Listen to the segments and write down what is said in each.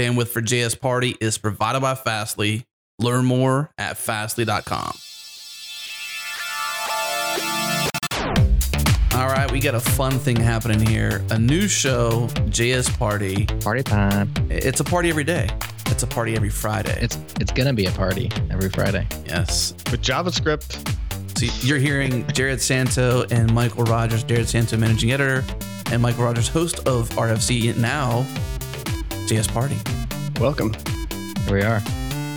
Bandwidth for JS Party is provided by Fastly. Learn more at fastly.com. All right, we got a fun thing happening here. A new show, JS Party. Party time. It's a party every day. It's a party every Friday. It's it's gonna be a party every Friday. yes. with JavaScript. So you're hearing Jerod Santo and Mikeal Rogers. Jerod Santo, managing editor, and Mikeal Rogers, host of RFC now, JS Party. Welcome. Here we are.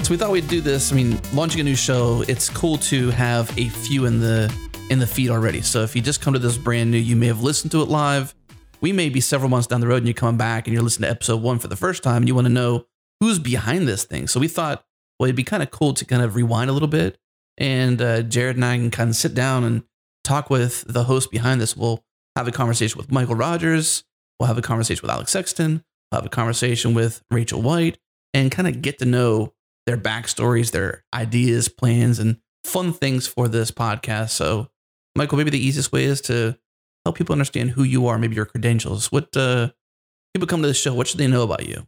So we thought we'd do this. I mean, launching a new show, it's cool to have a few in the in the feed already. So if you just come to this brand new, you may have listened to it live. We may be several months down the road and you're coming back and you're listening to episode one for the first time and you want to know who's behind this thing. So we thought, well, it'd be kind of cool to kind of rewind a little bit. And uh, Jerod and I can kind of sit down and talk with the host behind this. We'll have a conversation with Mikeal Rogers. We'll have a conversation with Alex Sexton. Have a conversation with Rachel White and kind of get to know their backstories, their ideas, plans, and fun things for this podcast. So, Mikeal, maybe the easiest way is to help people understand who you are, maybe your credentials. What uh, people come to the show, what should they know about you?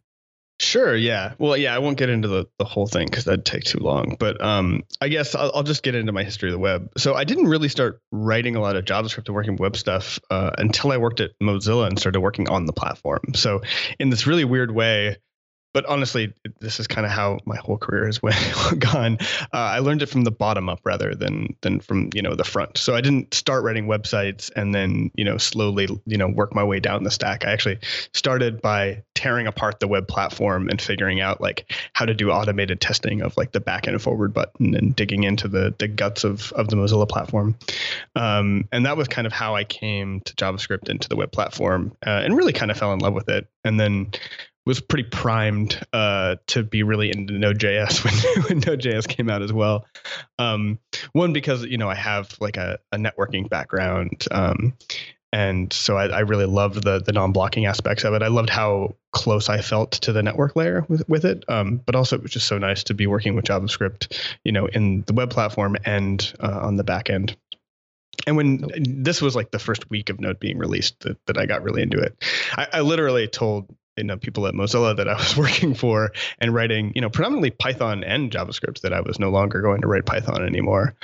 Sure. Yeah. Well, yeah. I won't get into the, the whole thing because that'd take too long. But um, I guess I'll, I'll just get into my history of the web. So I didn't really start writing a lot of JavaScript and working web stuff uh, until I worked at Mozilla and started working on the platform. So in this really weird way, but honestly, this is kind of how my whole career has went, gone. Uh, I learned it from the bottom up rather than than from you know the front. So I didn't start writing websites and then you know slowly you know work my way down the stack. I actually started by tearing apart the web platform and figuring out like how to do automated testing of like the back and forward button and digging into the the guts of of the Mozilla platform. Um, and that was kind of how I came to JavaScript into the web platform uh, and really kind of fell in love with it. And then was pretty primed uh, to be really into Node.js when, when Node.js came out as well. Um, one because you know I have like a, a networking background, um, and so I, I, really loved the the non-blocking aspects of it. I loved how close I felt to the network layer with with it, um, but also it was just so nice to be working with JavaScript, you know, in the web platform and uh, on the back end. And when this was like the first week of Node being released, that, that I got really into it. I, I literally told you know people at Mozilla that I was working for and writing you know predominantly Python and JavaScript that I was no longer going to write Python anymore.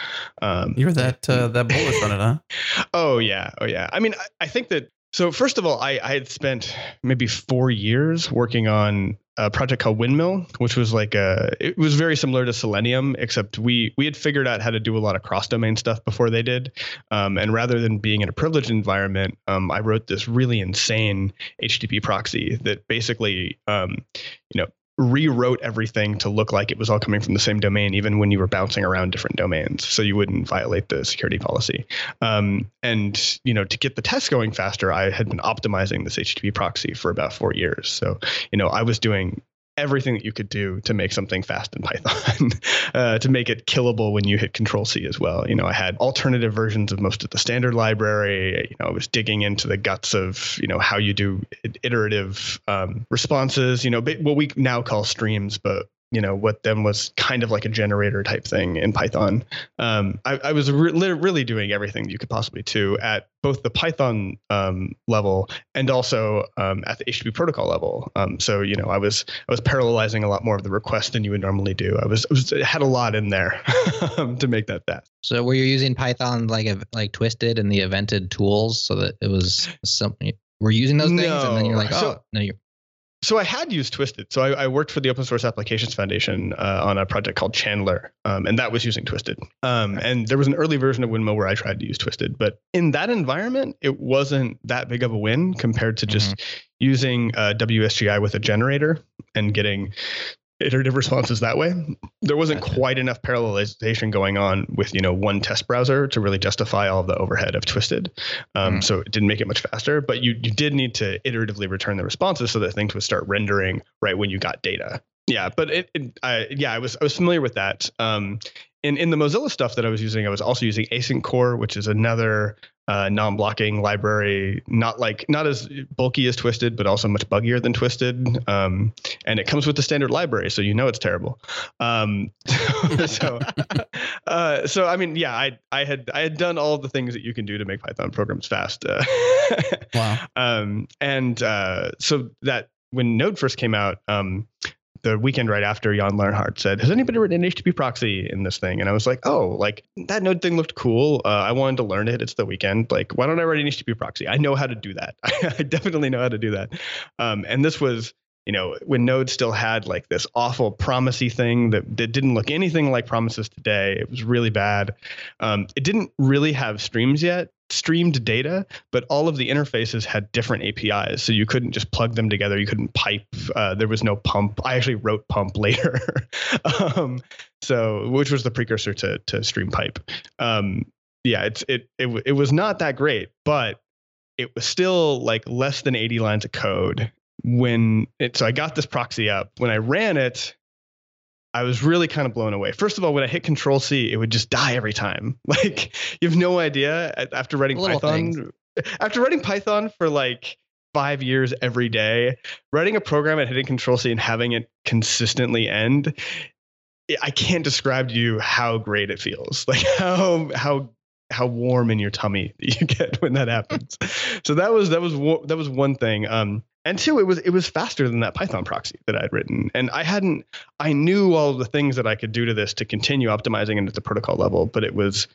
Um, You're that uh, that bullish on it, huh? Oh yeah, oh yeah. I mean, I, I think that so first of all, I, I had spent maybe four years working on a project called Windmill, which was like a it was very similar to Selenium, except we we had figured out how to do a lot of cross domain stuff before they did. Um, and rather than being in a privileged environment, um, I wrote this really insane HTTP proxy that basically um, you know rewrote everything to look like it was all coming from the same domain, even when you were bouncing around different domains, so you wouldn't violate the security policy. Um, and you know, to get the tests going faster, I had been optimizing this HTTP proxy for about four years. So you know, I was doing everything that you could do to make something fast in Python, uh, to make it killable when you hit Control C as well. You know, I had alternative versions of most of the standard library. You know, I was digging into the guts of you know how you do iterative um, responses. You know, what we now call streams, but you know what then was kind of like a generator type thing in Python. Um, I, I, was re- really doing everything you could possibly do at both the Python um, level and also um, at the HTTP protocol level. Um, so you know I was I was parallelizing a lot more of the request than you would normally do. I was, I was had a lot in there to make that fast. So were you using Python like like Twisted and the evented tools so that it was something? We're using those things, no. and then you're like, oh, so, no, you're so I had used Twisted. So I, I, worked for the Open Source Applications Foundation uh, on a project called Chandler, um, and that was using Twisted. Um, and there was an early version of Windmill where I tried to use Twisted, but in that environment, it wasn't that big of a win compared to just mm-hmm. using uh, WSGI with a generator and getting iterative responses that way. There wasn't quite enough parallelization going on with you know one test browser to really justify all of the overhead of Twisted. Um, mm. So it didn't make it much faster, but you you did need to iteratively return the responses so that things would start rendering right when you got data. Yeah, but it, it I, yeah, I was I was familiar with that. Um, in in the Mozilla stuff that I was using, I was also using asyncore, which is another uh, non-blocking library, not like not as bulky as Twisted, but also much buggier than Twisted. Um, and it comes with the standard library, so you know it's terrible. Um, so, uh, so I mean, yeah, I I had I had done all the things that you can do to make Python programs fast. Uh, wow. Um, and uh, so that when Node first came out, um, the weekend right after Jan Lehnardt said, "Has anybody written an HTTP proxy in this thing?" And I was like, "Oh, like that Node thing looked cool. Uh, I wanted to learn it. It's the weekend. Like, why don't I write an HTTP proxy? I know how to do that. I definitely know how to do that." Um, and this was, you know, when Node still had like this awful promisey thing that, that didn't look anything like promises today. It was really bad. Um, it didn't really have streams yet, streamed data, but all of the interfaces had different APIs. So you couldn't just plug them together. You couldn't pipe. Uh, there was no pump. I actually wrote pump later. um, so which was the precursor to to stream pipe. Um, yeah, it's it, it it was not that great, but it was still like less than 80 lines of code when it so I got this proxy up. When I ran it, I was really kind of blown away. First of all, when I hit Control C, it would just die every time. Like you have no idea after writing Little Python. Things. After writing Python for like five years every day, writing a program and hitting Control C and having it consistently end, I can't describe to you how great it feels. Like how how how warm in your tummy you get when that happens. so that was that was that was one thing. Um, and two it was it was faster than that python proxy that i'd written. And i hadn't i knew all the things that i could do to this to continue optimizing it at the protocol level but it was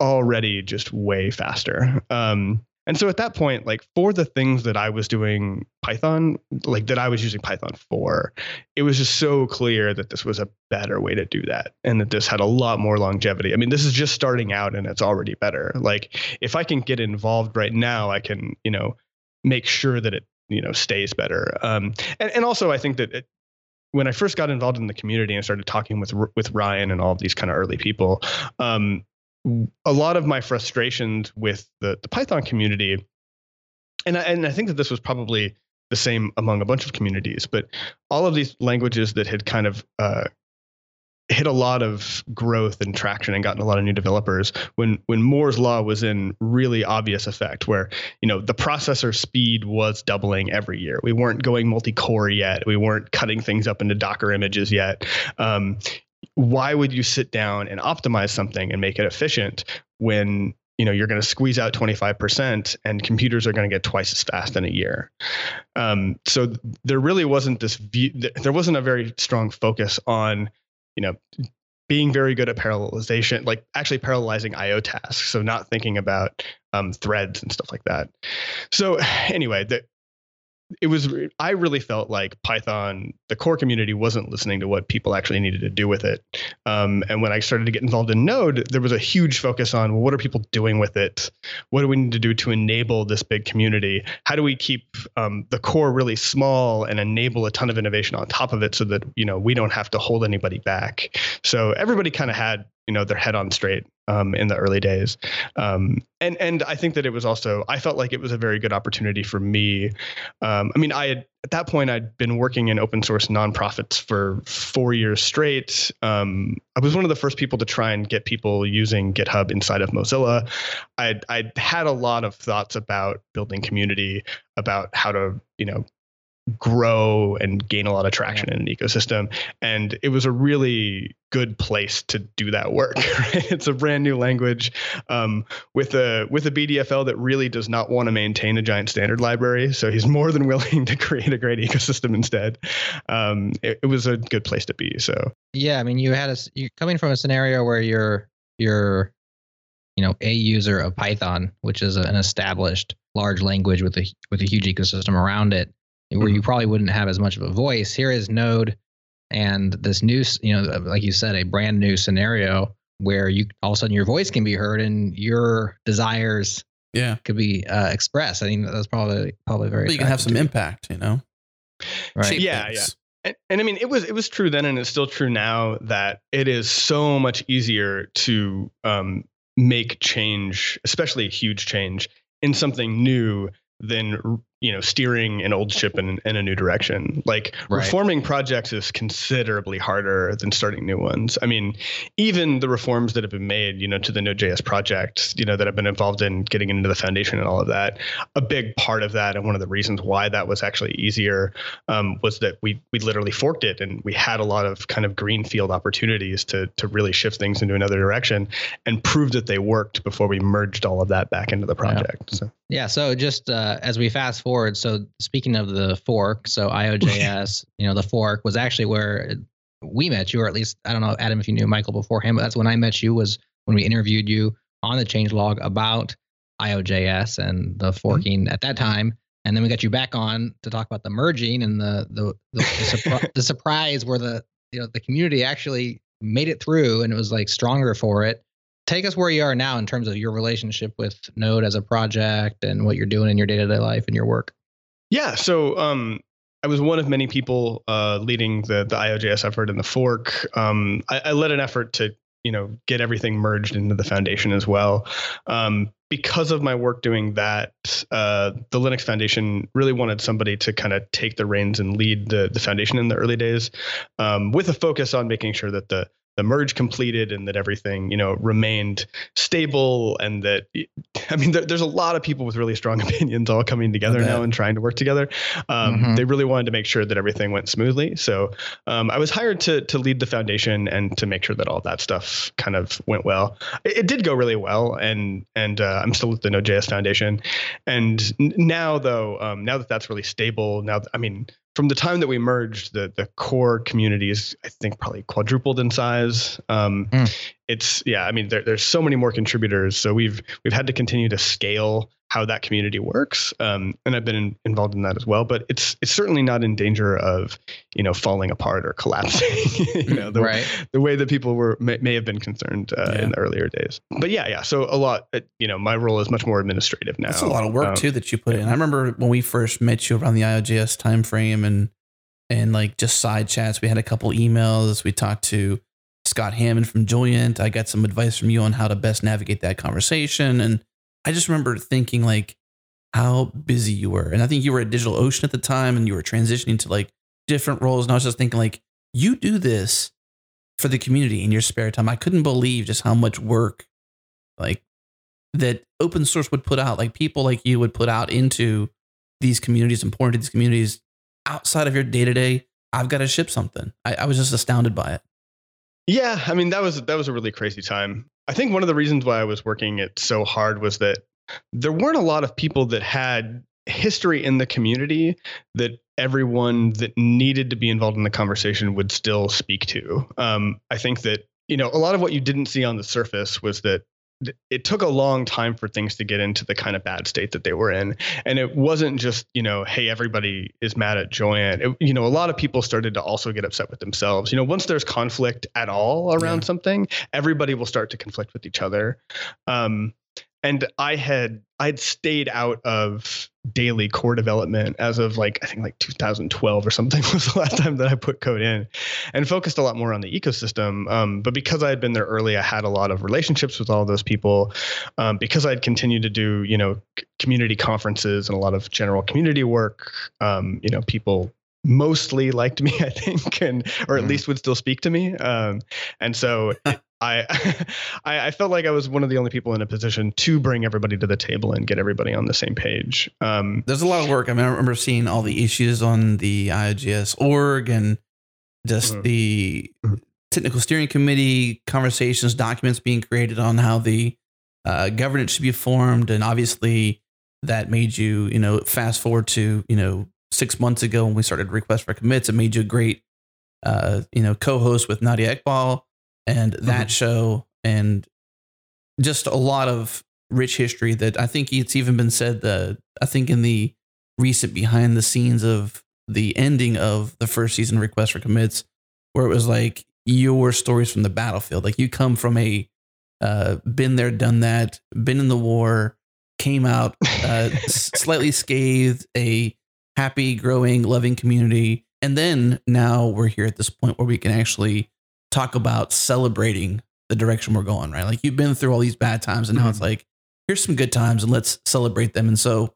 already just way faster. Um, and so at that point like for the things that i was doing python like that i was using python for it was just so clear that this was a better way to do that and that this had a lot more longevity. I mean this is just starting out and it's already better. Like if i can get involved right now i can you know make sure that it you know stays better. Um, and and also I think that it, when I first got involved in the community and started talking with with Ryan and all of these kind of early people, um, a lot of my frustrations with the the Python community, and I, and I think that this was probably the same among a bunch of communities, but all of these languages that had kind of uh, hit a lot of growth and traction and gotten a lot of new developers when when Moore's law was in really obvious effect where you know the processor speed was doubling every year. We weren't going multi-core yet. We weren't cutting things up into docker images yet. Um, why would you sit down and optimize something and make it efficient when you know you're going to squeeze out 25% and computers are going to get twice as fast in a year? Um, so there really wasn't this view there wasn't a very strong focus on you know, being very good at parallelization, like actually parallelizing IO tasks. So not thinking about um, threads and stuff like that. So anyway, the, it was i really felt like python the core community wasn't listening to what people actually needed to do with it. Um, and when i started to get involved in node there was a huge focus on well, what are people doing with it? What do we need to do to enable this big community? How do we keep um, the core really small and enable a ton of innovation on top of it so that you know we don't have to hold anybody back? So everybody kind of had you know their head on straight um, in the early days. Um, and and i think that it was also i felt like it was a very good opportunity for me. Um, i mean i had at that point i'd been working in open source nonprofits for four years straight. Um, i was one of the first people to try and get people using github inside of mozilla. I'd, I'd had a lot of thoughts about building community about how to you know grow and gain a lot of traction in an ecosystem. And it was a really good place to do that work. Right? It's a brand new language um, with a with a BDFL that really does not want to maintain a giant standard library. So he's more than willing to create a great ecosystem instead. Um, it, it, was a good place to be. So yeah, I mean, you had a you're coming from a scenario where you're you're you know a user of Python, which is an established large language with a with a huge ecosystem around it where you mm-hmm. probably wouldn't have as much of a voice. Here is Node and this new, you know, like you said, a brand new scenario where you all of a sudden your voice can be heard and your desires yeah could be uh, expressed. I mean, that's probably probably very. But you can have some impact, you know. Right. Yeah, yeah. And, and, I mean, it was it was true then, and it's still true now that it is so much easier to um, make change, especially a huge change, in something new than you know steering an old ship in, in a new direction like right. reforming projects is considerably harder than starting new ones i mean even the reforms that have been made you know to the node.js project you know that i've been involved in getting into the foundation and all of that a big part of that and one of the reasons why that was actually easier um, was that we we literally forked it and we had a lot of kind of greenfield opportunities to to really shift things into another direction and prove that they worked before we merged all of that back into the project yeah. so yeah so just uh, as we fast forward forward, so speaking of the fork, so IOJS, you know, the fork was actually where we met you, or at least I don't know, Adam, if you knew Mikeal beforehand, but that's when I met you. Was when we interviewed you on the changelog about IOJS and the mm-hmm. forking mm-hmm. at that time. And then we got you back on to talk about the merging and the the the, the, surpri- the surprise where the you know the community actually made it through and it was like stronger for it. Take us where you are now in terms of your relationship with Node as a project and what you're doing in your day to day life and your work. Yeah, so um, I was one of many people uh, leading the the IOJS effort in the fork. Um, I, I, led an effort to you know get everything merged into the foundation as well. Um, because of my work doing that, uh, the Linux Foundation really wanted somebody to kind of take the reins and lead the the foundation in the early days, um, with a focus on making sure that the the merge completed and that everything you know remained stable and that i mean there, there's a lot of people with really strong opinions all coming together now and trying to work together. Um, mm-hmm. they really wanted to make sure that everything went smoothly. So um, i was hired to to lead the foundation and to make sure that all that stuff kind of went well. It, it did go really well and and uh, i'm still with the node.js foundation. And now though um, now that that's really stable now i mean from the time that we merged, the the core community is I think probably quadrupled in size. Um, mm. It's yeah, I mean there, there's so many more contributors, so we've we've had to continue to scale how that community works, um, and I've been in, involved in that as well. But it's it's certainly not in danger of you know falling apart or collapsing. you know the, right. the way that people were may, may have been concerned uh, yeah. in the earlier days. But yeah, yeah. So a lot. Uh, you know, my role is much more administrative now. That's a lot of work um, too that you put in. I remember when we first met you around the IOJS timeframe and and like just side chats. We had a couple emails. We talked to Scott Hammond from Joyent. I got some advice from you on how to best navigate that conversation and I just remember thinking like how busy you were. And I think you were at DigitalOcean at the time and you were transitioning to like different roles. And I was just thinking like, you do this for the community in your spare time. I couldn't believe just how much work like that open source would put out, like people like you would put out into these communities pour into these communities outside of your day to day. I've got to ship something. I, I was just astounded by it. Yeah, I mean that was that was a really crazy time. I think one of the reasons why I was working it so hard was that there weren't a lot of people that had history in the community that everyone that needed to be involved in the conversation would still speak to. Um, I think that you know a lot of what you didn't see on the surface was that it took a long time for things to get into the kind of bad state that they were in. And it wasn't just you know hey everybody is mad at Joyent. It, you know a lot of people started to also get upset with themselves. You know once there's conflict at all around yeah. something everybody will start to conflict with each other. Um, and I had I'd stayed out of daily core development as of like I think like 2012 or something was the last time that I put code in, and focused a lot more on the ecosystem. Um, but because I had been there early, I had a lot of relationships with all those people. Um, because I'd continued to do you know community conferences and a lot of general community work. Um, you know, people mostly liked me, I think, and or at mm. least would still speak to me. Um, and so I, I felt like I was one of the only people in a position to bring everybody to the table and get everybody on the same page. Um, There's a lot of work. I mean, I remember seeing all the issues on the IOJS org and just mm-hmm. the mm-hmm. technical steering committee conversations, documents being created on how the uh, governance should be formed, and obviously that made you, you know, fast forward to you know six months ago when we started request for commits, it made you a great, uh, you know, co-host with Nadia Eghbal and that mm-hmm. show and just a lot of rich history that I think it's even been said that I think in the recent behind the scenes of the ending of the first season request for commits where it was like your stories from the battlefield like you come from a uh, been there done that been in the war came out uh, slightly scathed a happy growing loving community and then now we're here at this point where we can actually talk about celebrating the direction we're going, right? Like you've been through all these bad times and now mm-hmm. it's like, here's some good times and let's celebrate them. And so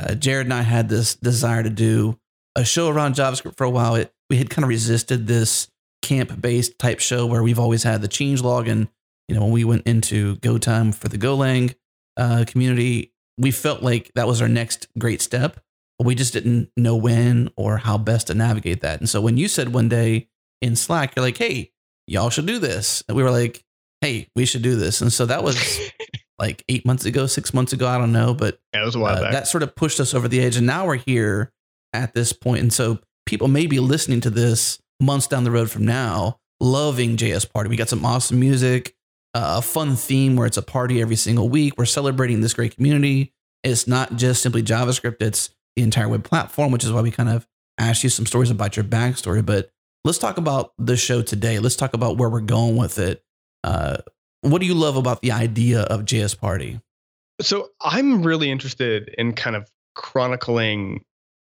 uh, Jerod and I had this desire to do a show around JavaScript for a while. It, we had kind of resisted this camp based type show where we've always had the changelog. And, you know, when we went into Go time for the Golang uh, community, we felt like that was our next great step, we just didn't know when or how best to navigate that. And so when you said one day in Slack, you're like, hey, y'all should do this. And we were like, hey, we should do this. And so that was like eight months ago, six months ago. I don't know, but Yeah, it was a while uh, back. that sort of pushed us over the edge. And now we're here at this point. And so people may be listening to this months down the road from now, loving JS Party. We got some awesome music, uh, a fun theme where it's a party every single week. We're celebrating this great community. It's not just simply JavaScript, it's the entire web platform, which is why we kind of asked you some stories about your backstory. But let's talk about the show today. Let's talk about where we're going with it. Uh, what do you love about the idea of JS Party? So I'm really interested in kind of chronicling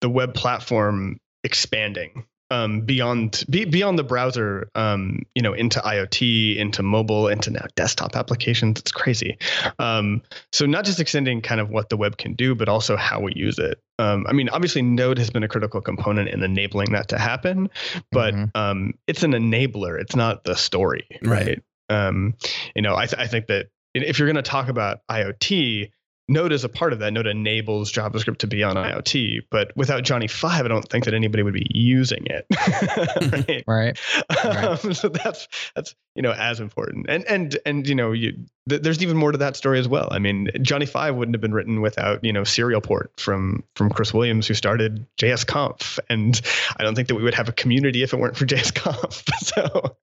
the web platform expanding um, beyond be, beyond the browser, um, you know, into IoT, into mobile, into now desktop applications. It's crazy. Um, so not just extending kind of what the web can do, but also how we use it. Um, I mean, obviously, Node has been a critical component in enabling that to happen, but Mhm. um, it's an enabler. It's not the story, Right. right? Um, you know, I, th- I think that if you're going to talk about IoT, Node is a part of that. Node enables JavaScript to be on IoT, but without Johnny Five, I don't think that anybody would be using it. right? Right. Right. Um, so that's that's you know as important, and and and you know you th- there's even more to that story as well. I mean, Johnny Five wouldn't have been written without you know Serial Port from from Chris Williams, who started JS Conf, and I don't think that we would have a community if it weren't for JS Conf. so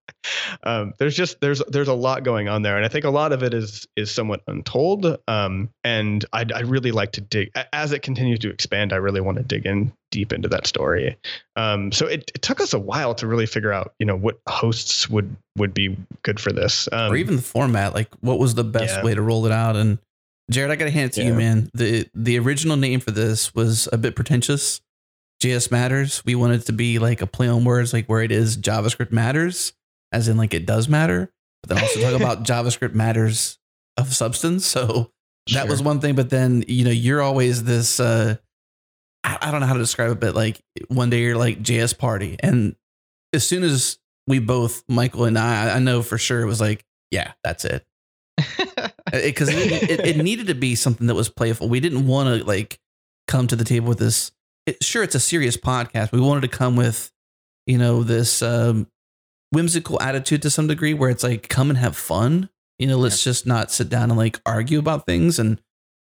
um, there's just there's there's a lot going on there, and I think a lot of it is is somewhat untold. Um, and I'd, I'd really like to dig as it continues to expand. I really want to dig in deep into that story. Um, so it, it took us a while to really figure out, you know, what hosts would would be good for this, um, or even the format. Like, what was the best Yeah. way to roll it out? And Jerod, I got to hand it to you, man. the The original name for this was a bit pretentious. JS matters. We wanted it to be like a play on words, like where it is JavaScript matters, as in like it does matter. But then also talk about JavaScript matters of substance. So that was one thing. But then you know, you're always this. uh I, I don't know how to describe it, but like one day you're like JS party, and as soon as we both, Mikeal and I, I know for sure it was like, yeah, that's it because it, it, it needed to be something that was playful. We didn't want to like come to the table with this. It, sure, it's a serious podcast. We wanted to come with, you know, this um, whimsical attitude to some degree, where it's like, come and have fun. You know, let's just not sit down and like argue about things. And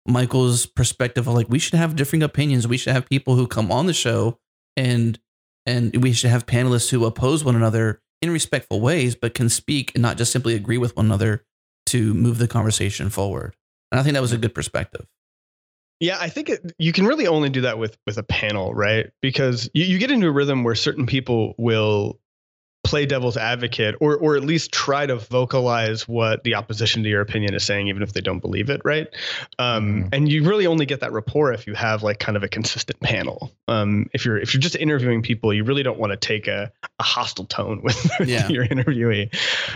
Mikeal's perspective of like, we should have differing opinions. We should have people who come on the show and and we should have panelists who oppose one another in respectful ways, but can speak and not just simply agree with one another to move the conversation forward. And I think that was a good perspective. Yeah, I think it, you can really only do that with with a panel, right? Because you, you get into a rhythm where certain people will play devil's advocate or or at least try to vocalize what the opposition to your opinion is saying even if they don't believe it right um, Mhm. and you really only get that rapport if you have like kind of a consistent panel um, if you're if you're just interviewing people you really don't want to take a, a hostile tone with Yeah. your interviewee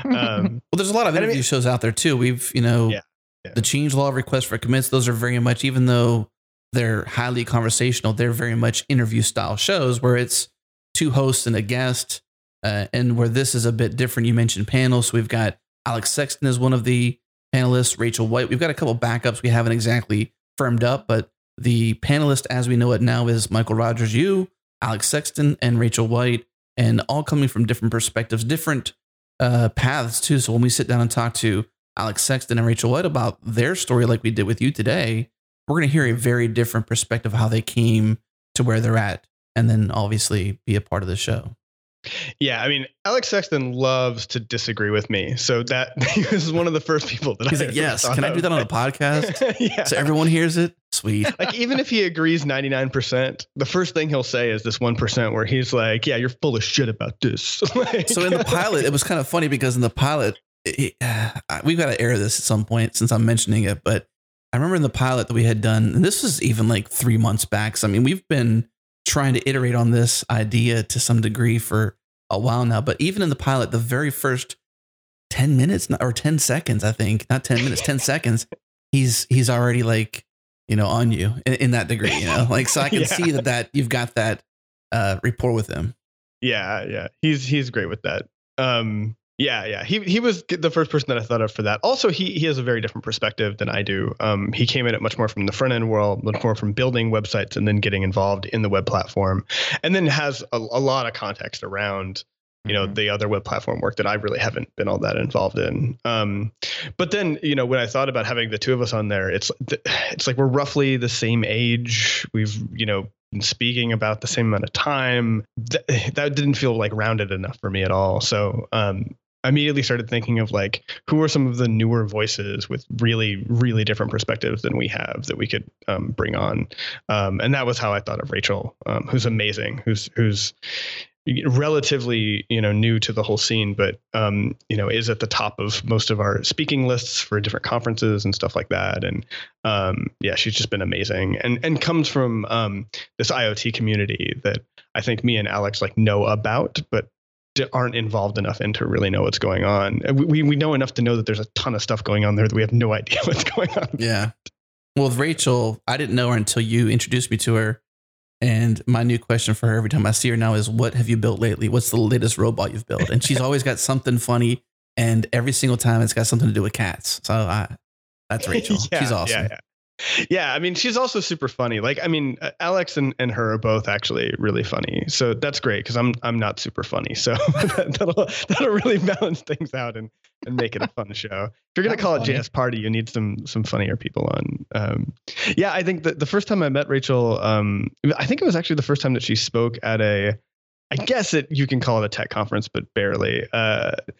um, Well, there's a lot of And I interview mean- shows out there too. We've, you know, Yeah, yeah. the changelog request for commits, those are very much, even though they're highly conversational, they're very much interview style shows where it's two hosts and a guest. Uh, and where this is a bit different, you mentioned panels. So we've got Alex Sexton as one of the panelists, Rachel White. We've got a couple backups we haven't exactly firmed up, but the panelist as we know it now is Mikeal Rogers, you, Alex Sexton, and Rachel White, and all coming from different perspectives, different uh, paths too. So when we sit down and talk to Alex Sexton and Rachel White about their story, like we did with you today, we're going to hear a very different perspective of how they came to where they're at, and then obviously be a part of the show. Yeah i mean alex sexton loves to disagree with me so that he was one of the first people that He's I like, "Yes, can I do that on a podcast yeah so everyone hears it?" Sweet. like even if he agrees 99% the first thing he'll say is this 1% where he's like yeah you're full of shit about this Like- So in the pilot, it was kind of funny because in the pilot, it, uh, we've got to air this at some point since I'm mentioning it. But I remember in the pilot that we had done, and this was even like three months back. So I mean, we've been trying to iterate on this idea to some degree for a while now. But even in the pilot, the very first ten minutes or ten seconds, I think, not ten minutes, ten seconds, he's he's already like you know on you in, in that degree. You know, like so I can Yeah. see that that you've got that uh, rapport with him. yeah yeah he's he's great with that um yeah yeah he he was the first person that i thought of for that also he he has a very different perspective than i do um he came in it much more from the front end world much more from building websites and then getting involved in the web platform and then has a, a lot of context around you know Mhm. the other web platform work that I really haven't been all that involved in. Um, but then you know when I thought about having the two of us on there, it's it's like we're roughly the same age. We've you know been speaking about the same amount of time. Th- that didn't feel like rounded enough for me at all. So um, immediately started thinking of like who are some of the newer voices with really really different perspectives than we have that we could um, bring on, um, and that was how I thought of Rachel, um, who's amazing, who's who's relatively you know new to the whole scene but um you know is at the top of most of our speaking lists for different conferences and stuff like that. And um yeah she's just been amazing and and comes from um this iot community that i think me and alex like know about but aren't involved enough in to really know what's going on we, we we know enough to know that there's a ton of stuff going on there that we have no idea what's going on Yeah. Well, with Rachel, I didn't know her until you introduced me to her. And my new question for her every time I see her now is, "What have you built lately? What's the latest robot you've built?" And she's always got something funny, and every single time it's got something to do with cats. So I, that's Rachel. Yeah, she's awesome. Yeah, yeah. Yeah, I mean, she's also super funny. Like, I mean, uh, Alex and, and her are both actually really funny. So that's great because I'm I'm not super funny. So that'll that'll really balance things out and, and make it a fun show. If you're gonna That's call it funny. JS Party, you need some some funnier people on. Um, yeah, I think that the first time I met Rachel, um, I think it was actually the first time that she spoke at a, I guess it you can call it a tech conference, but barely. Uh, it-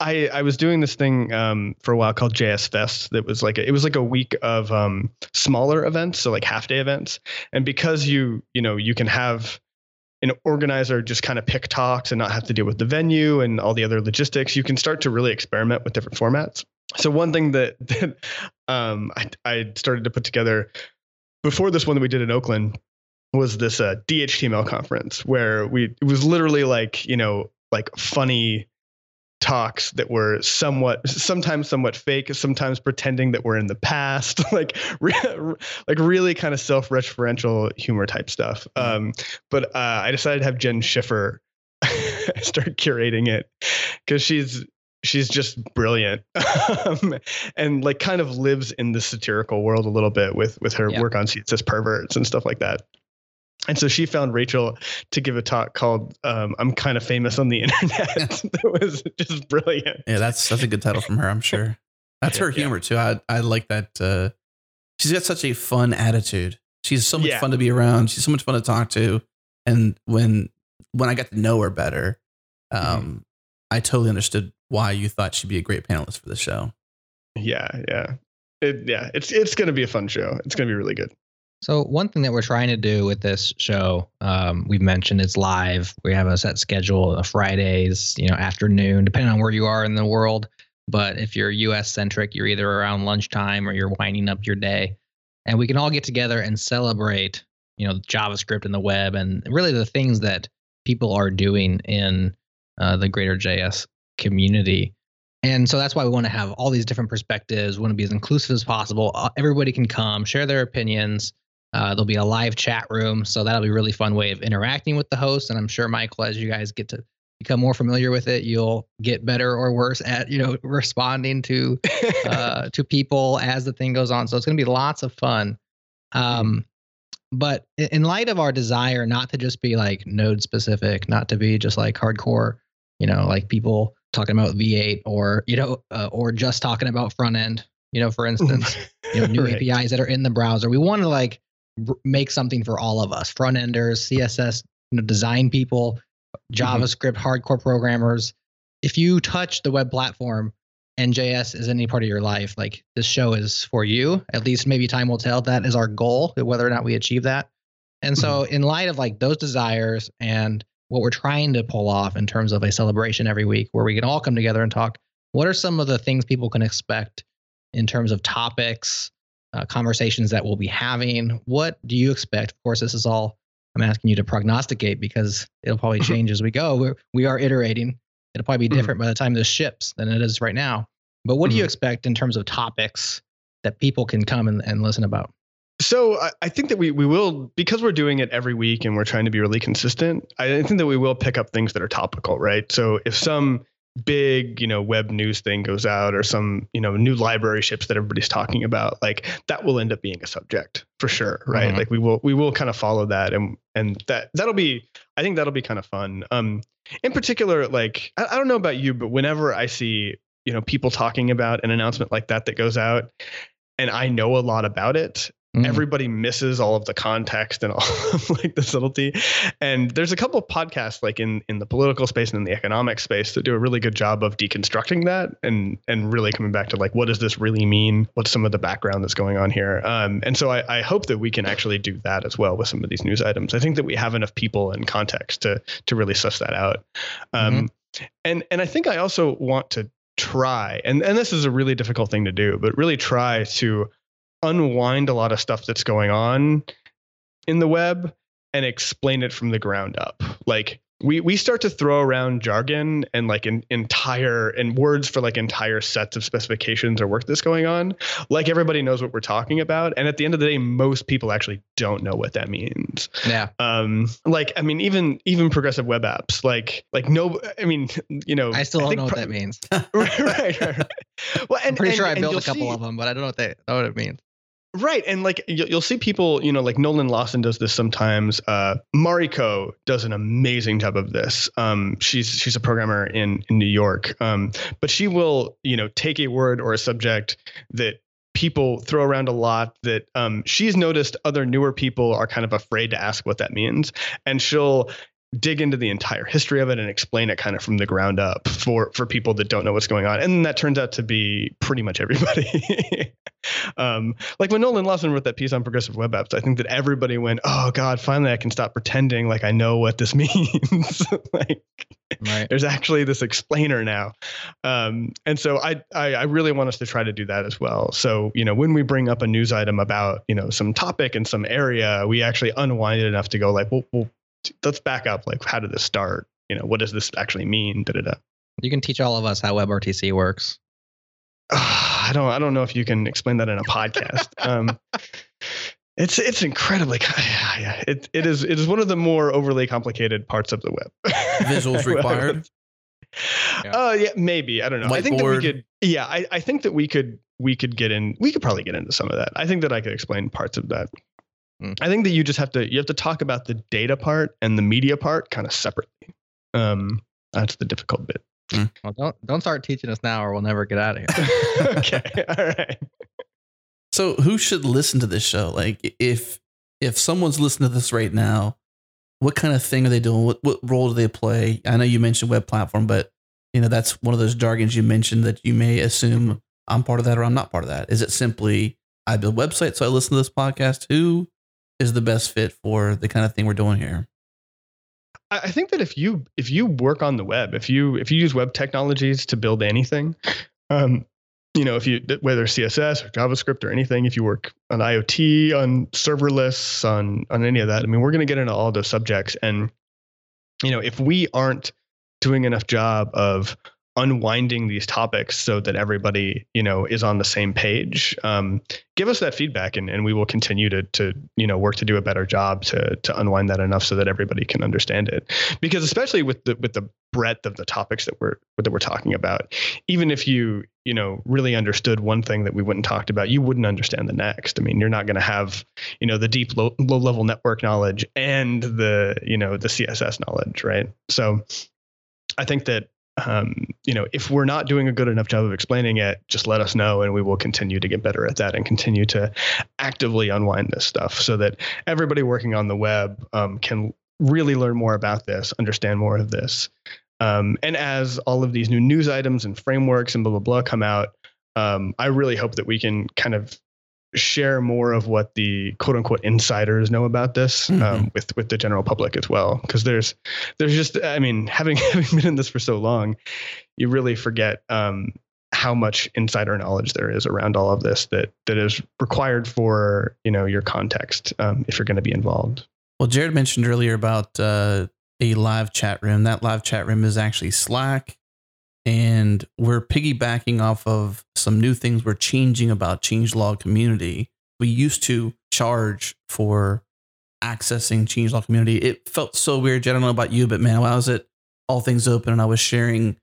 I I was doing this thing um, for a while called JS Fest. That was like a, it was like a week of um, smaller events, so like half day events. And because you you know you can have an organizer just kind of pick talks and not have to deal with the venue and all the other logistics, you can start to really experiment with different formats. So one thing that, that um, I, I started to put together before this one that we did in Oakland was this uh, DHTML conference where we it was literally like you know like funny talks that were somewhat sometimes somewhat fake sometimes pretending that we're in the past like re- like really kind of self-referential humor type stuff. Um but uh i decided to have jenn schiffer start curating it because she's she's just brilliant. Um, and like kind of lives in the satirical world a little bit with with her Yeah. work on css perverts and stuff like that and so she found Rachel to give a talk called um, "I'm kind of famous on the internet." that was just brilliant. Yeah, that's that's a good title from her. I'm sure. That's her Yeah. humor too. I I like that. Uh, she's got such a fun attitude. She's so much Yeah. fun to be around. She's so much fun to talk to. And when when I got to know her better, um, Mm-hmm. I totally understood why you thought she'd be a great panelist for the show. Yeah, yeah, it, yeah. It's it's gonna be a fun show. It's gonna be really good. So one thing that we're trying to do with this show, um, we've mentioned it's live. We have a set schedule of Fridays, you know, afternoon, depending on where you are in the world. But if you're U.S. centric, you're either around lunchtime or you're winding up your day, and we can all get together and celebrate, you know, JavaScript and the web, and really the things that people are doing in uh, the greater JS community. And so that's why we want to have all these different perspectives. We want to be as inclusive as possible. Uh, Everybody can come, share their opinions. Uh, there'll be a live chat room, so that'll be a really fun way of interacting with the host. And I'm sure, Mikeal, as you guys get to become more familiar with it, you'll get better or worse at you know responding to uh, to people as the thing goes on. So it's going to be lots of fun. Um, but in light of our desire not to just be like node specific, not to be just like hardcore, you know, like people talking about V8 or you know, uh, or just talking about front end, you know, for instance, you know, new Right. APIs that are in the browser. We want to like make something for all of us, front enders, CSS, you know, design people, mm-hmm. JavaScript, hardcore programmers. If you touch the web platform and JS is any part of your life, like this show is for you. At least maybe time will tell. That is our goal, whether or not we achieve that. And so, mm-hmm. in light of like those desires and what we're trying to pull off in terms of a celebration every week, where we can all come together and talk, what are some of the things people can expect in terms of topics, uh, conversations that we'll be having? What do you expect? Of course, this is all I'm asking you to prognosticate because it'll probably change as we go. We're, we are iterating. It'll probably be Mhm. different by the time this ships than it is right now. But what do you Mhm. expect in terms of topics that people can come and, and listen about? So I, I think that we we will because we're doing it every week and we're trying to be really consistent. I think that we will pick up things that are topical, right? So if some big you know web news thing goes out or some you know new library ships that everybody's talking about like that will end up being a subject for sure right Mhm. like we will we will kind of follow that and and that that'll be I think that'll be kind of fun. Um, in particular, like I, I don't know about you, but whenever I see you know people talking about an announcement like that that goes out, and I know a lot about it, Mm. Everybody misses all of the context and all of like the subtlety. And there's a couple of podcasts like in in the political space and in the economic space that do a really good job of deconstructing that and and really coming back to like what does this really mean? What's some of the background that's going on here? Um, and so I, I hope that we can actually do that as well with some of these news items. I think that we have enough people and context to to really suss that out. Um, mm-hmm. and and I think I also want to try and and this is a really difficult thing to do but really try to unwind a lot of stuff that's going on in the web and explain it from the ground up. Like we we start to throw around jargon and like an entire and words for like entire sets of specifications or work that's going on like everybody knows what we're talking about and at the end of the day most people actually don't know what that means. Yeah. Um like i mean even even progressive web apps like like no i mean you know i still don't know pro- what that means. Right, right, right, well and, i'm pretty and, sure i built a couple see, of them but i don't know what they know what it means Right. And like you'll see people, you know, like Nolan Lawson does this sometimes. Uh, Mariko does an amazing job of this. Um, she's she's a programmer in, in New York. Um, but she will, you know, take a word or a subject that people throw around a lot that um, she's noticed other newer people are kind of afraid to ask what that means. And she'll dig into the entire history of it and explain it kind of from the ground up for for people that don't know what's going on. And that turns out to be pretty much everybody. Um, like when nolan lawson wrote that piece on progressive web apps i think that everybody went oh god finally i can stop pretending like i know what this means. Like right. there's actually this explainer now. Um, and so I, I i really want us to try to do that as well. So you know when we bring up a news item about you know some topic in some area we actually unwind it enough to go like well, well let's back up. Like, how did this start? You know, what does this actually mean? Da da da. You can teach all of us how WebRTC works. Uh, I don't. I don't know if you can explain that in a podcast. um, it's it's incredibly yeah, yeah. It it is it is one of the more overly complicated parts of the web. Visuals required. Yeah. Oh yeah, maybe I don't know. Whiteboard. I think that we could. Yeah, I, I think that we could we could get in. We could probably get into some of that. I think that I could explain parts of that. Mm. I think that you just have to you have to talk about the data part and the media part kind of separately. Um, that's the difficult bit. Mm. Well, don't don't start teaching us now, or we'll never get out of here. okay, all right. So, who should listen to this show? Like, if if someone's listening to this right now, what kind of thing are they doing? What what role do they play? I know you mentioned web platform, but you know that's one of those jargons you mentioned that you may assume I'm part of that or I'm not part of that. Is it simply I build websites, so I listen to this podcast? Who is the best fit for the kind of thing we're doing here? I think that if you if you work on the web, if you if you use web technologies to build anything, um, you know, if you whether CSS or JavaScript or anything, if you work on IoT, on serverless, on on any of that, I mean, we're going to get into all those subjects, and you know, if we aren't doing enough job of unwinding these topics so that everybody you know is on the same page um, give us that feedback and, and we will continue to to you know work to do a better job to to unwind that enough so that everybody can understand it. Because especially with the with the breadth of the topics that we're that we're talking about even if you you know really understood one thing that we wouldn't talked about you wouldn't understand the next. I mean you're not going to have you know the deep low, low level network knowledge and the you know the css knowledge right? So i think that um, you know, if we're not doing a good enough job of explaining it, just let us know and we will continue to get better at that and continue to actively unwind this stuff so that everybody working on the web um, can really learn more about this, understand more of this. Um, and as all of these new news items and frameworks and blah, blah, blah come out, um, I really hope that we can kind of share more of what the quote unquote insiders know about this um, mm-hmm. um, with with the general public as well. Because there's there's just i mean having having been in this for so long you really forget um, how much insider knowledge there is around all of this that that is required for you know your context um, if you're going to be involved. Well jerod mentioned earlier about uh, a live chat room. That live chat room is actually slack and we're piggybacking off of some new things we're changing about changelog community. We used to charge for accessing changelog community. It felt so weird. I don't know about you, but man, I was at All Things Open and I was sharing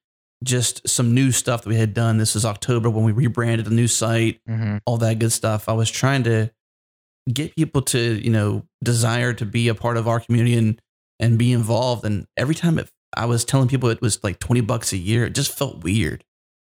just some new stuff that we had done. This is October when we rebranded a new site, mm-hmm. all that good stuff. I was trying to get people to, you know, desire to be a part of our community and and be involved. And every time it, I was telling people it was like 20 bucks a year, it just felt weird.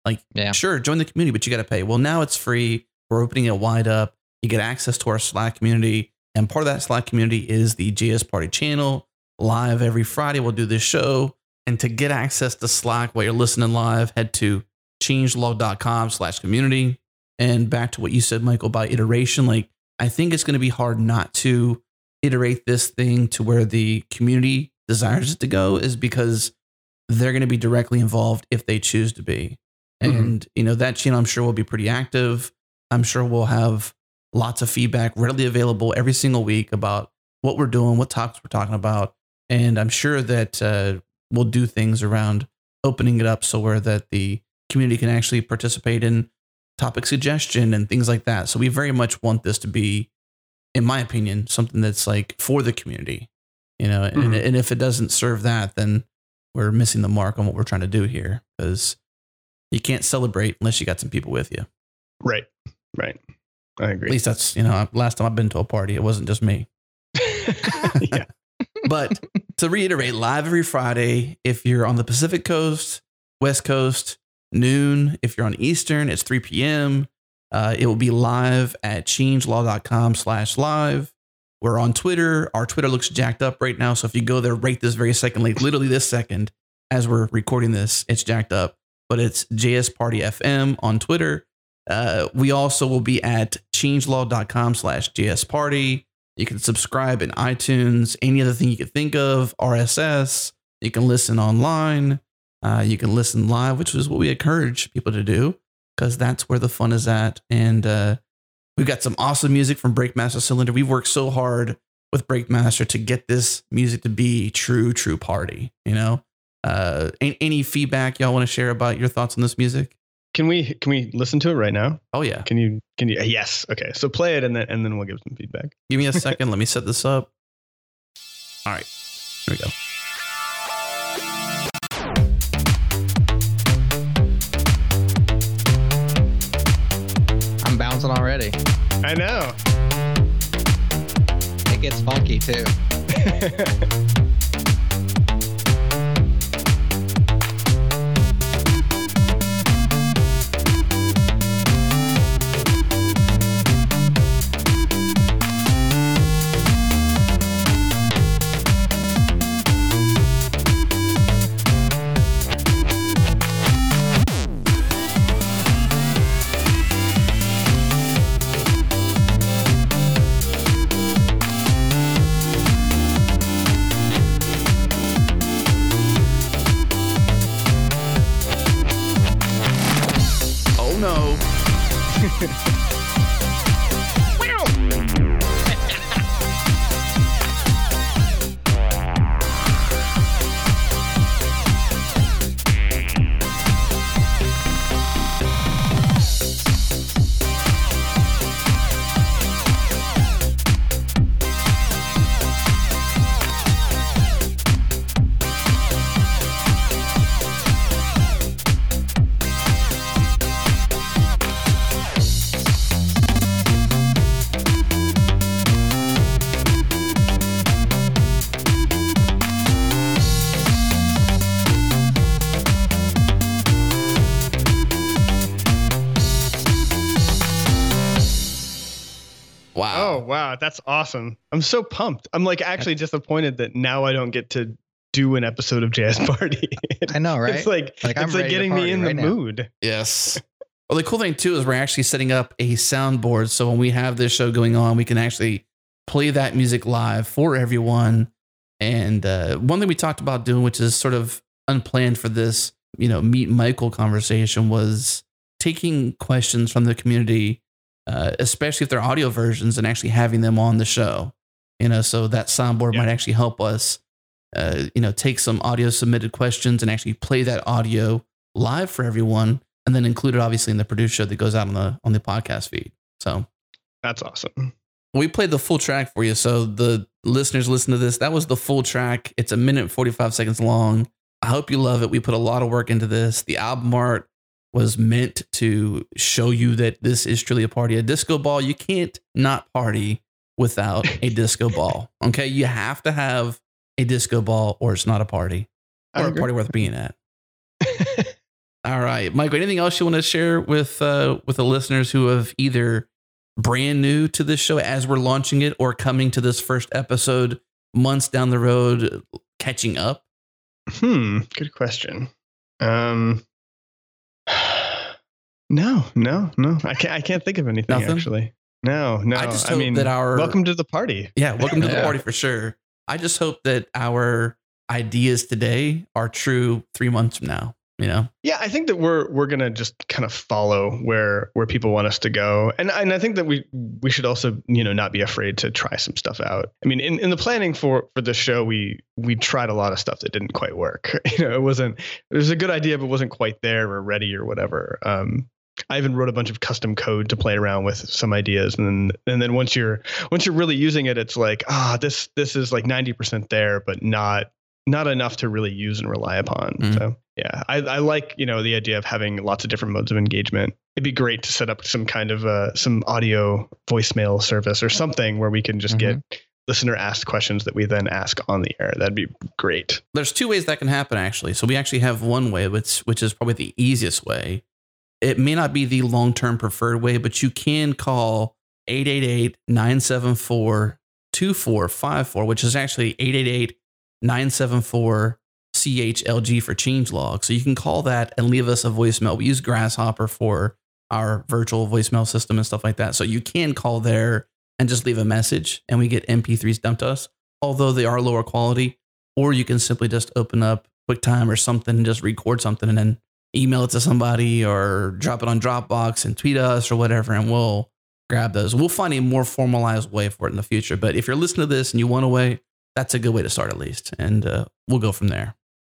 Like, Yeah. sure, join the community, but you got to pay. Well, now it's free. We're opening it wide up. You get access to our Slack community. And part of that Slack community is the JS Party channel. Live every Friday, we'll do this show. And to get access to Slack while you're listening live, head to changelog.com slash community. And back to what you said, Mikeal, by iteration. Like, I think it's going to be hard not to iterate this thing to where the community desires it to go, is because they're going to be directly involved if they choose to be. Mhm. And, you know, that channel I'm sure will be pretty active. I'm sure we'll have lots of feedback readily available every single week about what we're doing, what topics we're talking about. And I'm sure that uh, we'll do things around opening it up so where that the community can actually participate in topic suggestion and things like that. So we very much want this to be, in my opinion, something that's like for the community, you know. And, Mhm. and if it doesn't serve that, then we're missing the mark on what we're trying to do here because you can't celebrate unless you got some people with you. Right. Right. I agree. At least that's you know last time I've been to a party, it wasn't just me. yeah. But to reiterate, live every Friday. If you're on the Pacific Coast, West Coast, noon. If you're on Eastern, it's 3 p.m. Uh, it will be live at changelog.com slash live. We're on Twitter. Our Twitter looks jacked up right now. So if you go there right this very second, like literally this second, as we're recording this, it's jacked up. But it's JS Party FM on Twitter. Uh, we also will be at changelog.com slash JS Party. You can subscribe in iTunes, any other thing you could think of, RSS. You can listen online. Uh, you can listen live, which is what we encourage people to do because that's where the fun is at. And uh, we've got some awesome music from Breakmaster Cylinder. We've worked so hard with Breakmaster to get this music to be true, true party. You know, uh, any, any feedback y'all want to share about your thoughts on this music? Can we can we listen to it right now? Oh yeah, Can you can you yes. Okay. So play it and then and then we'll give some feedback. give me a second. Let me set this up. All right, here we go. I know. It gets funky too. That's awesome! I'm so pumped. I'm like actually disappointed that now I don't get to do an episode of Jazz Party. I know, right? It's like, Like, I'm it's like getting me in right the now. mood. Yes. Well, the cool thing too is we're actually setting up a soundboard, so when we have this show going on, we can actually play that music live for everyone. And uh, one thing we talked about doing, which is sort of unplanned for this, you know, meet Mikeal conversation, was taking questions from the community, uh, especially if they're audio versions, and actually having them on the show. You know, so that soundboard Yeah. might actually help us, uh, you know, take some audio submitted questions and actually play that audio live for everyone, and then include it obviously in the produced show that goes out on the on the podcast feed. So That's awesome. we played the full track for you, so the listeners listen to this. That was the full track. It's a minute and forty five seconds long. I hope you love it. We put a lot of work into this. The album art was meant to show you that this is truly a party. A disco ball, you can't not party without a disco ball. Okay, you have to have a disco ball or it's not a party or a party worth being at. All right, Mikeal. Anything else you want to share with uh, with the listeners who have either brand new to this show as we're launching it, or coming to this first episode months down the road, catching up? Hmm. Good question. Um. No, no, no. I can't. I can't think of anything Nothing? actually. No, no. I just hope mean, that our welcome to the party. yeah, welcome to the party for sure. I just hope that our ideas today are true three months from now. You know, Yeah, I think that we're we're gonna just kind of follow where where people want us to go, and and I think that we we should also you know not be afraid to try some stuff out. I mean, in, in the planning for for the show, we we tried a lot of stuff that didn't quite work. You know, it wasn't it was a good idea, but wasn't quite there or ready or whatever. Um, I even wrote a bunch of custom code to play around with some ideas, and then and then once you're once you're really using it, it's like ah, this this is like ninety percent there, but not not enough to really use and rely upon. Mhm. So yeah, I, I like you know the idea of having lots of different modes of engagement. It'd be great to set up some kind of uh, some audio voicemail service or something where we can just get listener asked questions that we then ask on the air. That'd be great. there's two ways that can happen actually. So we actually have one way, which which is probably the easiest way. It may not be the long term preferred way, but you can call 888 974 2454, which is actually 888 974 CHLG for changelog. So you can call that and leave us a voicemail. We use Grasshopper for our virtual voicemail system and stuff like that. So you can call there and just leave a message and we get MP3s dumped to us, although they are lower quality. Or you can simply just open up QuickTime or something and just record something and then email it to somebody or drop it on Dropbox and tweet us or whatever, and we'll grab those. We'll find a more formalized way for it in the future. But if you're listening to this and you want a way, that's a good way to start at least, and uh, we'll go from there.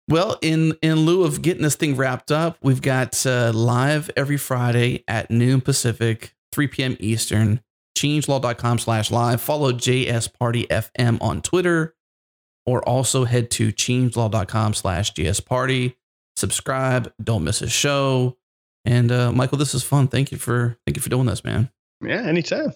Well, in in lieu of getting this thing wrapped up, we've got uh, live every Friday at noon Pacific, 3 p.m. Eastern. Changelog.com slash live. Follow JS Party FM on Twitter, or also head to changelog.com slash JS Party. Subscribe. Don't miss a show. And uh, Mikeal, this is fun. Thank you for thank you for doing this, man. Yeah, anytime.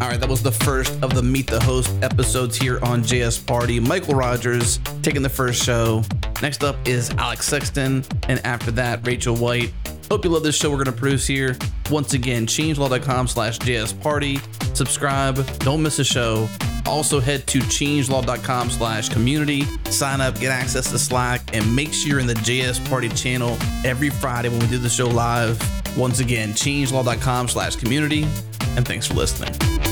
All right, that was the first of the Meet the Host episodes here on JS Party. Mikeal Rogers taking the first show. Next up is Alex Sexton, and after that, Rachel White. Hope you love this show we're going to produce here. Once again, changelog.com slash JS Party. Subscribe. Don't miss a show. Also head to changelog.com slash community. Sign up, get access to Slack, and make sure you're in the JS Party channel every Friday when we do the show live. Once again, changelog.com slash community. And thanks for listening.